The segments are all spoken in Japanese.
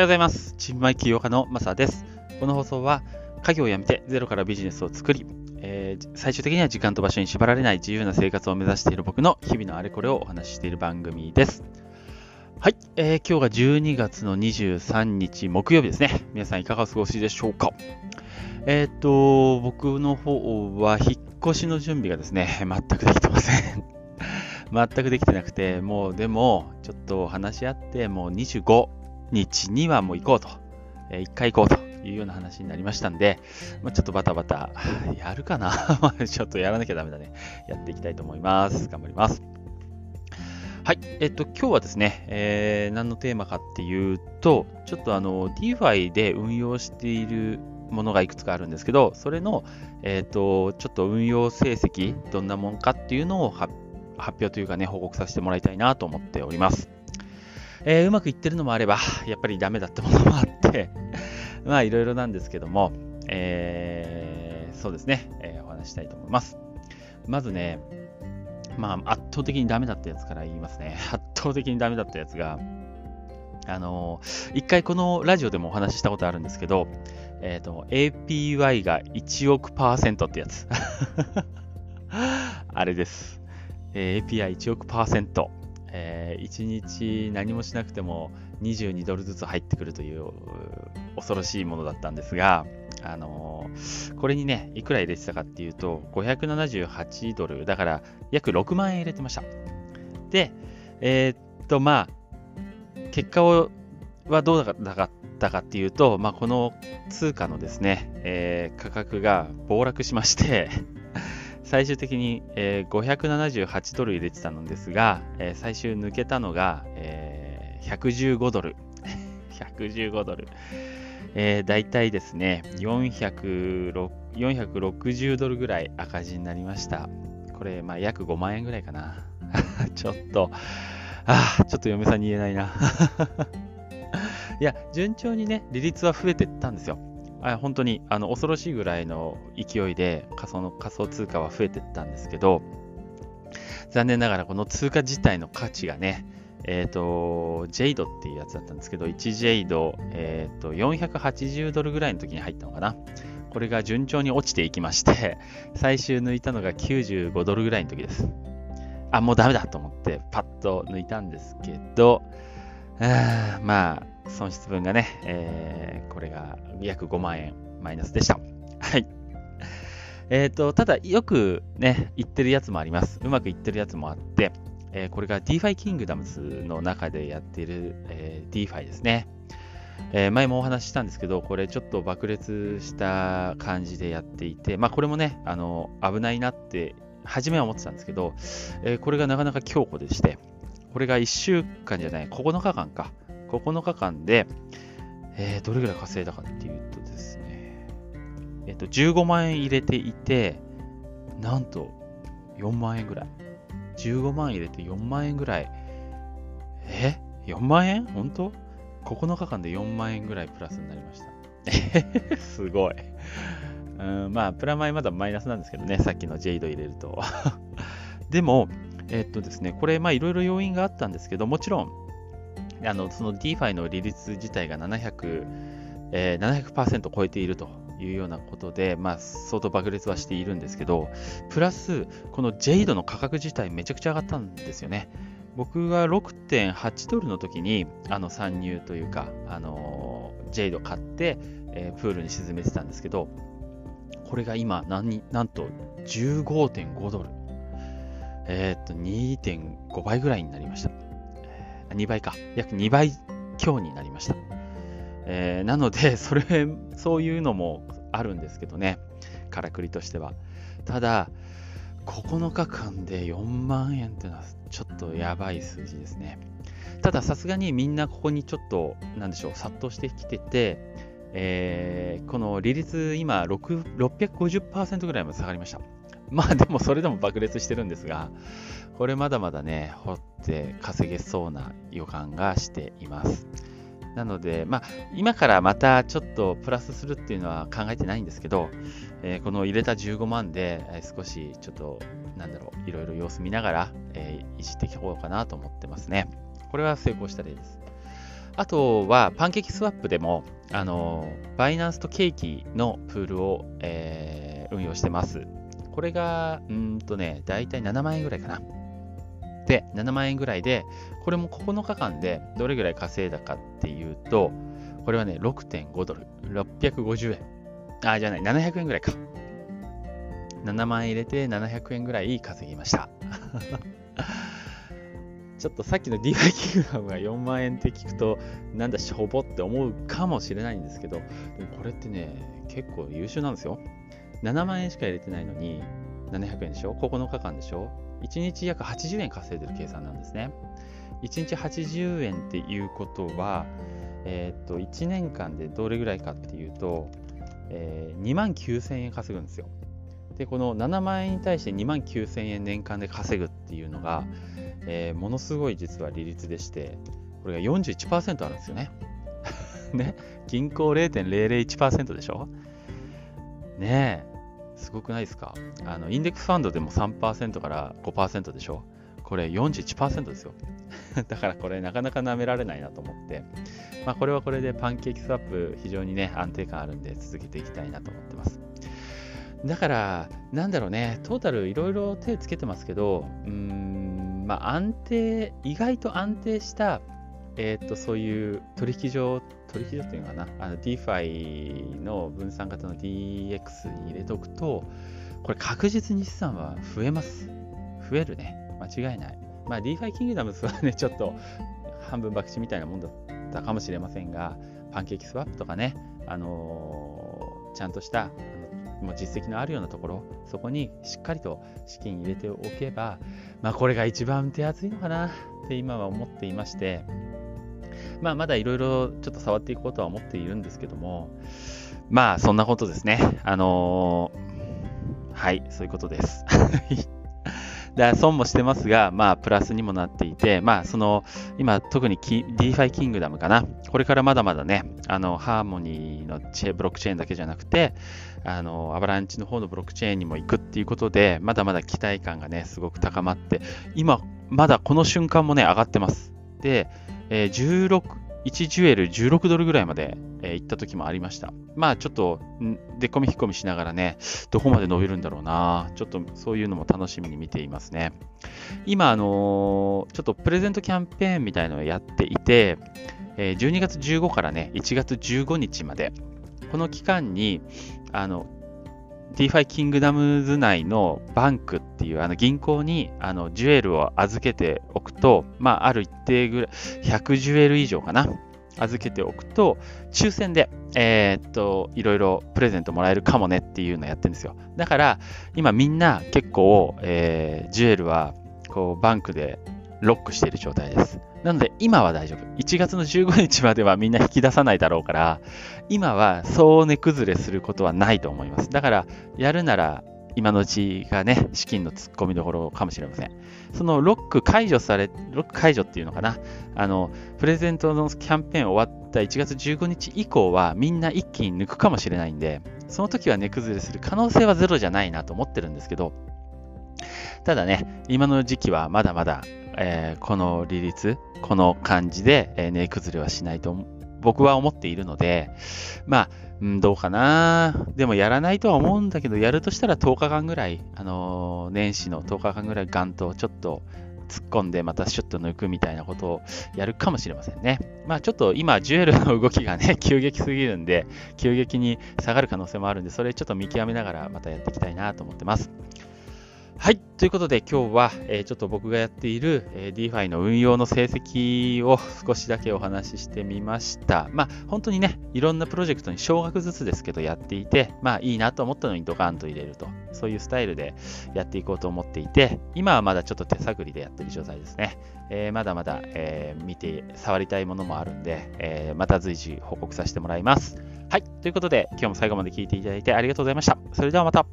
ようございます。チームマイ起業家のマサです。この放送は、家業を辞めてゼロからビジネスを作り、えー、最終的には時間と場所に縛られない自由な生活を目指している僕の日々のあれこれをお話ししている番組です。はい、えー、今日が12月の23日木曜日ですね。皆さんいかがお過ごしでしょうかえっ、と、僕の方は引っ越しの準備がですね、全くできてません。全くできてなくて、もうでも、ちょっと話し合って、もう25日にはもう行こうと、えー、1回行こうというような話になりましたんで、まあ、ちょっとバタバタ、やるかな ちょっとやらなきゃダメだね。やっていきたいと思います。頑張ります。はい。えっと、今日はですね、えー、何のテーマかっていうと、ちょっとあの、DeFi で運用しているものがいくつかあるんですけど、それの、えっと、ちょっと運用成績、どんなもんかっていうのを発表というかね、報告させてもらいたいなと思っております。えー、うまくいってるのもあれば、やっぱりダメだったものもあって まあいろいろなんですけども、えー、そうですね、えー、お話したいと思います。まずね、まあ圧倒的にダメだったやつから言いますね。圧倒的にダメだったやつが、あのー、一回このラジオでもお話ししたことあるんですけど、えっ、ー、と、APY が1億パーセントってやつ。あれです。えー、API1 億パーセント。えー、1日何もしなくても22ドルずつ入ってくるという恐ろしいものだったんですが、あのー、これにね、いくら入れてたかっていうと、578ドル、だから約6万円入れてました。で、えー、っと、まあ、結果をはどうだったかっていうと、まあ、この通貨のですね、えー、価格が暴落しまして最終的に、えー、578ドル入れてたのですが、えー、最終抜けたのが、えー、115ドル。115ドル。えー、大体ですね460ドルぐらい赤字になりました。これ、まあ、約5万円ぐらいかな。ちょっと、ああ、ちょっと嫁さんに言えないな。いや、順調にね、利率は増えてったんですよ。あ本当にあの恐ろしいぐらいの勢いで仮想の仮想通貨は増えていったんですけど、残念ながらこの通貨自体の価値がね、えっ、ー、と、ジェイドっていうやつだったんですけど、1ジェイド、えっ、ー、と、480ドルぐらいの時に入ったのかな。これが順調に落ちていきまして、最終抜いたのが95ドルぐらいの時です。あ、もうダメだと思って、パッと抜いたんですけど、あまあ、損失分がね、えー、これが約5万円マイナスでした。はい。えっ、ー、と、ただ、よくね、言ってるやつもあります。うまくいってるやつもあって、えー、これが DeFi Kingdoms の中でやっている、えー、DeFi ですね。えー、前もお話ししたんですけど、これちょっと爆裂した感じでやっていて、まあこれもね、あの、危ないなって、初めは思ってたんですけど、えー、これがなかなか強固でして、これが1週間じゃない、9日間か。9日間で、えー、どれぐらい稼いだかっていうとですね、えっ、ー、と、15万円入れていて、なんと4万円ぐらい。15万入れて4万円ぐらい。え ?4 万円？本当 ?9 日間で4万円ぐらいプラスになりました。すごい。うんまあ、プラマイまだマイナスなんですけどね、さっきのジェイド入れると。でも、えっとですね、これ、まあ、いろいろ要因があったんですけど、もちろん、あのその DeFi の利率自体が700、えー、700%超えているというようなことで、まあ、相当爆裂はしているんですけど、プラス、この JADE の価格自体めちゃくちゃ上がったんですよね。僕が6.8ドルの時にあの参入というか、あのジェイド買って、えー、プールに沈めてたんですけど、これが今何、なんと15.5ドル。えー、っと、2.5倍ぐらいになりました。2倍か。約2倍強になりました。えー、なので、それ、そういうのもあるんですけどね。からくりとしては。ただ、9日間で4万円っていうのはちょっとやばい数字ですね。たださすがにみんなここにちょっと、なんでしょう、殺到してきてて、えー、この利率今650%ぐらいまで下がりました。まあでもそれでも爆裂してるんですが、これまだまだね、掘って稼げそうな予感がしています。なので、まあ、今からまたちょっとプラスするっていうのは考えてないんですけど、えー、この入れた15万で、えー、少しちょっと、なんだろう、いろいろ様子見ながら、えー、いじっていこうかなと思ってますね。これは成功した例です。あとは、パンケーキスワップでも、あの、バイナンスとケーキのプールを、えー、運用してます。これが、うんとね、だいたい7万円ぐらいかな。で、7万円ぐらいで、これも9日間でどれぐらい稼いだかっていうと、これはね、6.5ドル、650円。あ、じゃない、700円ぐらいか。7万円入れて700円ぐらい稼ぎました。ちょっとさっきの DY キングダムが4万円って聞くと、なんだしょぼって思うかもしれないんですけど、でもこれってね、結構優秀なんですよ。7万円しか入れてないのに、700円でしょ ?9 日間でしょ ?1 日約80円稼いでる計算なんですね。1日80円っていうことは、えー、っと、1年間でどれぐらいかっていうと、えー、2万9000円稼ぐんですよ。で、この7万円に対して2万9000円年間で稼ぐっていうのが、えー、ものすごい実は利率でして、これが41%あるんですよね。ね、銀行0.001%でしょ？ねえ、すごくないですか？あのインデックスファンドでも3%から5%でしょ？これ41%ですよ。だからこれなかなか舐められないなと思って、まあ、これはこれでパンケーキスワップ非常にね安定感あるんで続けていきたいなと思ってます。だから、なんだろうね、トータルいろいろ手つけてますけど、うーん、まあ安定、意外と安定した、えっ、と、そういう取引所、取引所っていうのかな、の DeFi の分散型の DX に入れておくと、これ確実に資産は増えます。増えるね。間違いない。まあ DeFi キングダムスはね、ちょっと半分博打みたいなもんだったかもしれませんが、パンケーキスワップとかね、あのー、ちゃんとしたもう実績のあるようなところ、そこにしっかりと資金入れておけば、まあ、これが一番手厚いのかなって今は思っていまして、まあ、まだいろいろちょっと触っていこうとは思っているんですけども、まあ、そんなことですね。あのー、はい、そういうことです。だ損もしてますが、まあ、プラスにもなっていて、まあ、その、今、特に DeFi キングダムかな。これからまだまだね、あの、ハーモニーのチェブロックチェーンだけじゃなくて、あの、アバランチの方のブロックチェーンにも行くっていうことで、まだまだ期待感がね、すごく高まって、今、まだこの瞬間もね、上がってます。で、えー、16、1ジュエル16ドルぐらいまで、えー、行った時もありました。まあちょっと、でっこみ引っ込みしながらね、どこまで伸びるんだろうな。ちょっとそういうのも楽しみに見ていますね。今、あのー、ちょっとプレゼントキャンペーンみたいなのをやっていて、えー、12月15からね、1月15日まで、この期間に、あの、DeFi キングダムズ内のバンクっていうあの銀行にあのジュエルを預けておくと、まあ、ある一定ぐらい、100ジュエル以上かな、預けておくと、抽選で、えー、っと、いろいろプレゼントもらえるかもねっていうのをやってるんですよ。だから、今みんな結構、えー、ジュエルは、こう、バンクでロックしている状態です。なので、今は大丈夫。1月の15日まではみんな引き出さないだろうから、今はそう値崩れすることはないと思います。だから、やるなら、今のうちがね、資金の突っ込みどころかもしれません。そのロック解除され、ロック解除っていうのかな。あの、プレゼントのキャンペーン終わった1月15日以降はみんな一気に抜くかもしれないんで、その時は値崩れする可能性はゼロじゃないなと思ってるんですけど、ただね、今の時期はまだまだ、えー、この利率、この感じで、えー、値崩れはしないと僕は思っているので、まあ、ん、どうかな。でもやらないとは思うんだけど、やるとしたら10日間ぐらい、あのー、年始の10日間ぐらいガンとちょっと突っ込んでまたシュッと抜くみたいなことをやるかもしれませんね。まあちょっと今、ジュエルの動きがね、急激すぎるんで、急激に下がる可能性もあるんで、それちょっと見極めながらまたやっていきたいなと思ってます。はい。ということで今日は、えー、ちょっと僕がやっている、えー、DeFi の運用の成績を少しだけお話ししてみました。まあ本当にね、いろんなプロジェクトに少額ずつですけどやっていて、まあいいなと思ったのにドカンと入れると、そういうスタイルでやっていこうと思っていて、今はまだちょっと手探りでやってる状態ですね。えー、まだまだ、え見て、触りたいものもあるんで、えまた随時報告させてもらいます。はい。ということで今日も最後まで聞いていただいてありがとうございました。それではまた。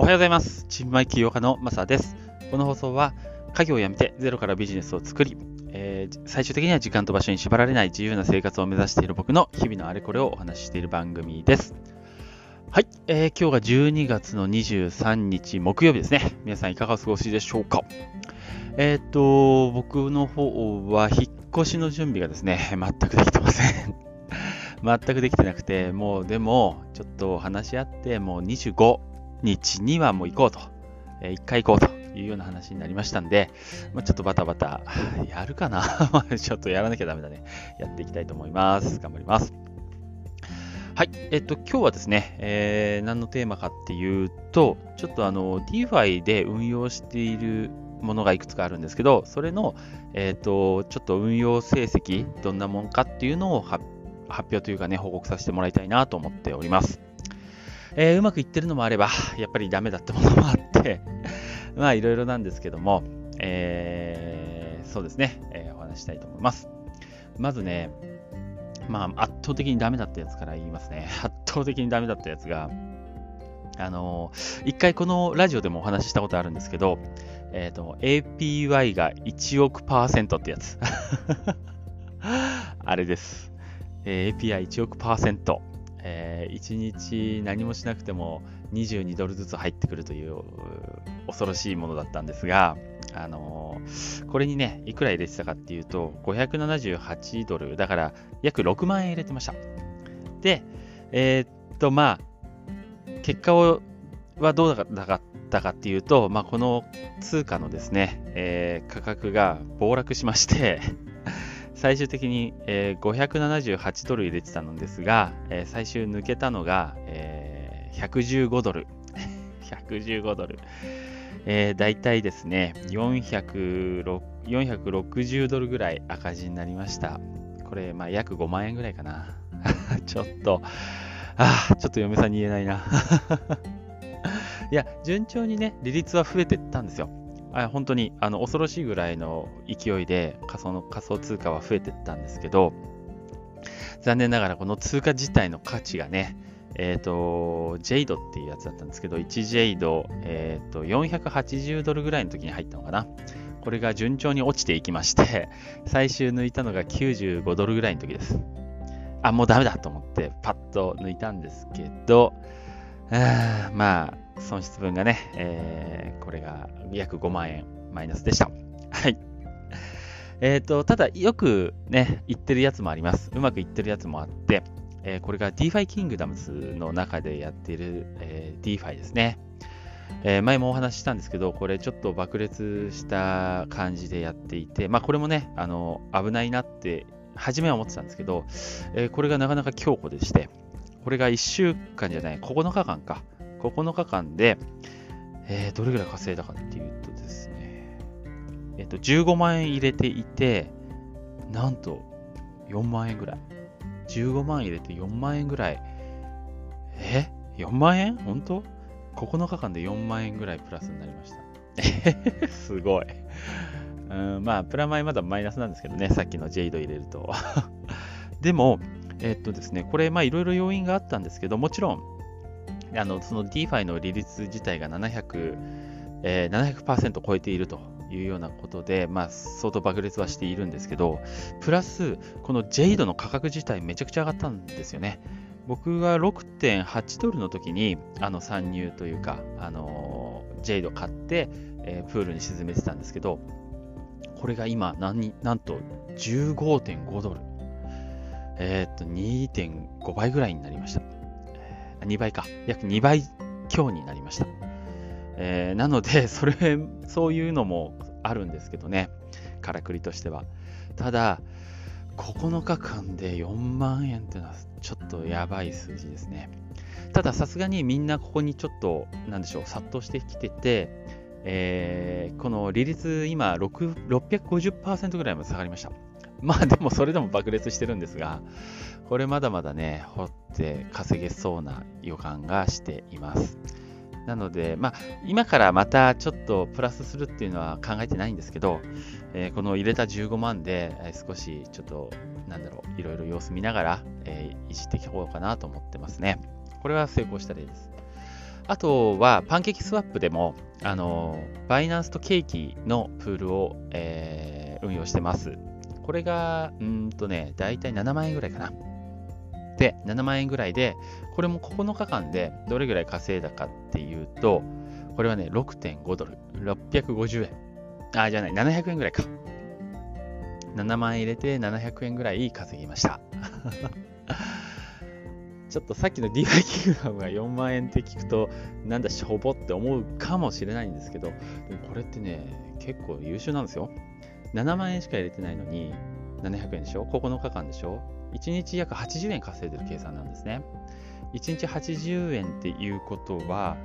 おはようございます。チームマイ起業家のマサです。この放送は、家業を辞めてゼロからビジネスを作り、えー、最終的には時間と場所に縛られない自由な生活を目指している僕の日々のあれこれをお話ししている番組です。はい、えー、今日が12月の23日木曜日ですね。皆さんいかがお過ごしでしょうか？えっ、と、僕の方は引っ越しの準備がですね、全くできてません。全くできてなくて、もうでも、ちょっと話し合って、もう25日にはもう行こうと、えー、1回行こうというような話になりましたんで、まあ、ちょっとバタバタ、やるかな ちょっとやらなきゃダメだね。やっていきたいと思います。頑張ります。はい。えっと、今日はですね、えー、何のテーマかっていうと、ちょっとあの、DeFi で運用しているものがいくつかあるんですけど、それの、えっと、ちょっと運用成績、どんなもんかっていうのを発表というかね、報告させてもらいたいなと思っております。えー、うまくいってるのもあれば、やっぱりダメだったものもあって まあ、いろいろなんですけども、えー、そうですね、えー、お話したいと思います。まずね、まあ、圧倒的にダメだったやつから言いますね。圧倒的にダメだったやつが、あのー、一回このラジオでもお話ししたことあるんですけど、えっ、ー、と、APY が1億パーセントってやつ。あれです。えー、API1 億パーセント。えー、1日何もしなくても22ドルずつ入ってくるという恐ろしいものだったんですが、あのー、これにね、いくら入れてたかっていうと、578ドル、だから約6万円入れてました。で、えー、っと、まあ、結果をはどうだったかっていうと、まあ、この通貨のですね、えー、価格が暴落しまして最終的に、えー、578ドル入れてたのですが、えー、最終抜けたのが、えー、115ドル。115ドル。えー、大体ですね460ドルぐらい赤字になりました。これ、まあ、約5万円ぐらいかな。ちょっと、ああ、ちょっと嫁さんに言えないな。いや、順調にね、利率は増えてったんですよ。あ本当にあの恐ろしいぐらいの勢いで仮想の仮想通貨は増えていったんですけど、残念ながらこの通貨自体の価値がね、えっ、ー、と、ジェイドっていうやつだったんですけど、1ジェイド、えっ、ー、と、480ドルぐらいの時に入ったのかな。これが順調に落ちていきまして、最終抜いたのが95ドルぐらいの時です。あ、もうダメだと思って、パッと抜いたんですけど、あまあ、損失分がね、えー、これが約5万円マイナスでした。はい。えっ、ー、と、ただ、よくね、言ってるやつもあります。うまくいってるやつもあって、えー、これが DeFi Kingdoms の中でやっている、えー、DeFi ですね。え、前もお話ししたんですけど、これちょっと爆裂した感じでやっていて、まあこれもね、あの、危ないなって、初めは思ってたんですけど、えこれがなかなか強固でして、これが1週間じゃない、9日間か。9日間で、えーどれぐらい稼いだかっていうとですね、えっ、と、15万円入れていて、なんと4万円ぐらい。15万入れて4万円ぐらい。え ?4 万円？本当 ?9 日間で4万円ぐらいプラスになりました。すごい。うんまあ、プラマイまだマイナスなんですけどね、さっきのジェイド入れると。でも、えっとですね、これ、まあ、いろいろ要因があったんですけど、もちろん、あのその DeFi の利率自体が700、えー、700%超えているというようなことで、まあ、相当爆裂はしているんですけど、プラス、このジェイドの価格自体めちゃくちゃ上がったんですよね。僕が6.8ドルの時にあの参入というか、あのジェイド買って、えー、プールに沈めてたんですけど、これが今何、なんと15.5ドル。えー、っと、2.5倍ぐらいになりました。2倍か。約2倍強になりました。えー、なので、それ、そういうのもあるんですけどね、からくりとしては。ただ、9日間で4万円っていうのはちょっとやばい数字ですね。ただ、さすがにみんなここにちょっと、なんでしょう、殺到してきてて、えー、この利率、今650%ぐらいまで下がりました。まあでもそれでも爆裂してるんですが、これまだまだね、掘って稼げそうな予感がしています。なので、まあ、今からまたちょっとプラスするっていうのは考えてないんですけど、えー、この入れた15万で、えー、少しちょっと、なんだろう、いろいろ様子見ながら、えー、いじっていこうかなと思ってますね。これは成功した例です。あとは、パンケーキスワップでも、あの、バイナンスとケーキのプールを、えー、運用してます。これが、うんとね、だいたい7万円ぐらいかな。で、7万円ぐらいで、これも9日間でどれぐらい稼いだかっていうと、これはね、6.5ドル、650円。あ、じゃない、700円ぐらいか。7万円入れて700円ぐらい稼ぎました。ちょっとさっきの DY キングダムが4万円って聞くと、なんだしょぼって思うかもしれないんですけど、これってね、結構優秀なんですよ。7万円しか入れてないのに、700円でしょ ?9 日間でしょ ?1 日約80円稼いでる計算なんですね。1日80円っていうことは、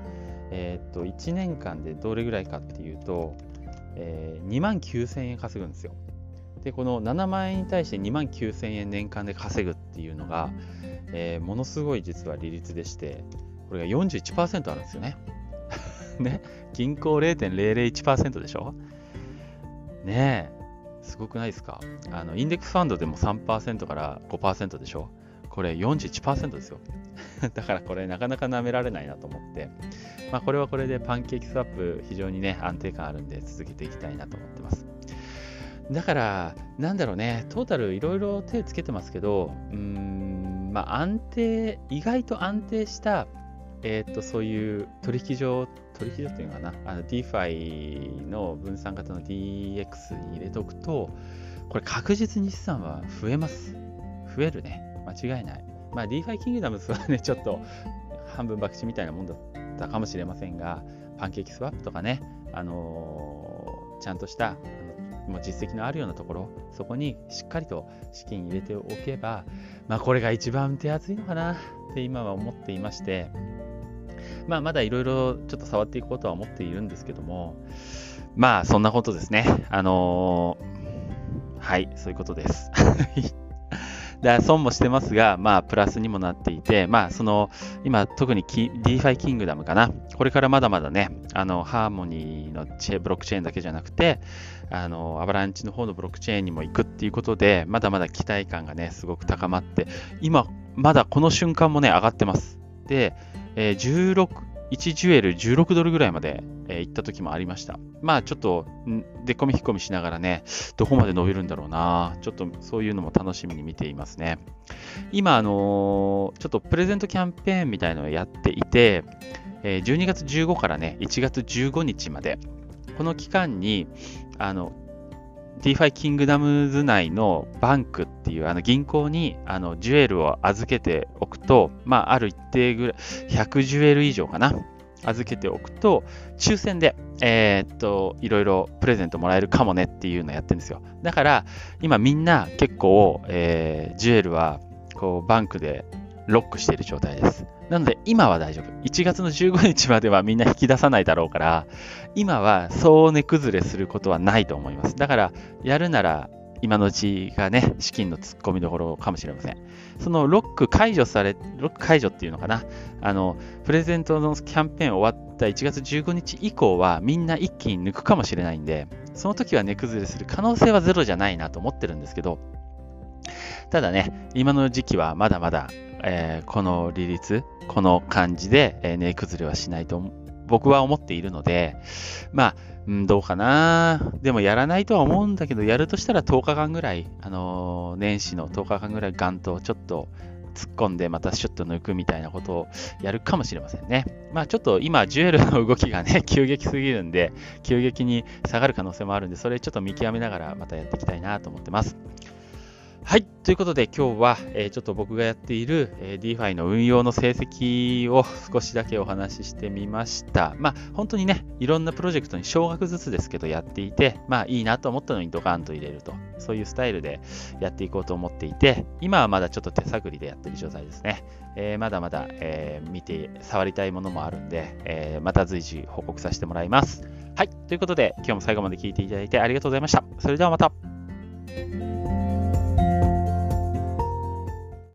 えー、っと、1年間でどれぐらいかっていうと、えー、2万9000円稼ぐんですよ。で、この7万円に対して2万9000円年間で稼ぐっていうのが、えー、ものすごい実は利率でして、これが41%あるんですよね。ね、銀行0.001%でしょ？ねえ、すごくないですか？あのインデックスファンドでも3%から5%でしょ？これ41%ですよ。だからこれなかなか舐められないなと思って、まあ、これはこれでパンケーキスワップ非常にね安定感あるんで続けていきたいなと思ってます。だから、なんだろうね、トータルいろいろ手つけてますけど、うん、まあ安定、意外と安定した、えっ、と、そういう取引所、取引所っていうのかな、あの DeFi の分散型の DX に入れておくと、これ確実に資産は増えます。増えるね。間違いない。まあ DeFi キングダムスはね、ちょっと半分博打みたいなもんだったかもしれませんが、パンケーキスワップとかね、あのー、ちゃんとしたもう実績のあるようなところ、そこにしっかりと資金入れておけば、まあ、これが一番手厚いのかなって今は思っていまして、まあ、まだいろいろちょっと触っていこうとは思っているんですけども、まあ、そんなことですね。あのー、はい、そういうことです。だ損もしてますが、まあ、プラスにもなっていて、まあ、その、今、特に DeFi キングダムかな。これからまだまだね、あの、ハーモニーのブロックチェーンだけじゃなくて、あの、アバランチの方のブロックチェーンにも行くっていうことで、まだまだ期待感がね、すごく高まって、今、まだこの瞬間もね、上がってます。で、えー、16、1ジュエル16ドルぐらいまで、えー、行った時もありました。まあちょっと、でっこみ引っ込みしながらね、どこまで伸びるんだろうな。ちょっとそういうのも楽しみに見ていますね。今、あのー、ちょっとプレゼントキャンペーンみたいのをやっていて、えー、12月15からね、1月15日まで、この期間に、あの、DeFi キングダムズ内のバンクっていうあの銀行にあのジュエルを預けておくと、まあ、ある一定ぐらい、100ジュエル以上かな。預けておくと、抽選で、えー、っと、いろいろプレゼントもらえるかもねっていうのをやってるんですよ。だから、今みんな結構、えー、ジュエルは、こう、バンクでロックしている状態です。なので、今は大丈夫。1月の15日まではみんな引き出さないだろうから、今はそう値崩れすることはないと思います。だから、やるなら、今のうちがね、資金の突っ込みどころかもしれません。そのロック解除され、ロック解除っていうのかな。あの、プレゼントのキャンペーン終わった1月15日以降はみんな一気に抜くかもしれないんで、その時は値崩れする可能性はゼロじゃないなと思ってるんですけど、ただね、今の時期はまだまだえー、この利率、この感じで、えー、値崩れはしないと僕は思っているので、まあ、ん、どうかな。でもやらないとは思うんだけど、やるとしたら10日間ぐらい、あのー、年始の10日間ぐらいガンとちょっと突っ込んでまたシュッと抜くみたいなことをやるかもしれませんね。まあちょっと今、ジュエルの動きがね、急激すぎるんで、急激に下がる可能性もあるんで、それちょっと見極めながらまたやっていきたいなと思ってます。はい。ということで今日は、えー、ちょっと僕がやっている、えー、DeFi の運用の成績を少しだけお話ししてみました。まあ本当にね、いろんなプロジェクトに少額ずつですけどやっていて、まあいいなと思ったのにドカンと入れると、そういうスタイルでやっていこうと思っていて、今はまだちょっと手探りでやってる状態ですね。えー、まだまだ、え見て、触りたいものもあるんで、えまた随時報告させてもらいます。はい。ということで今日も最後まで聞いていただいてありがとうございました。それではまた。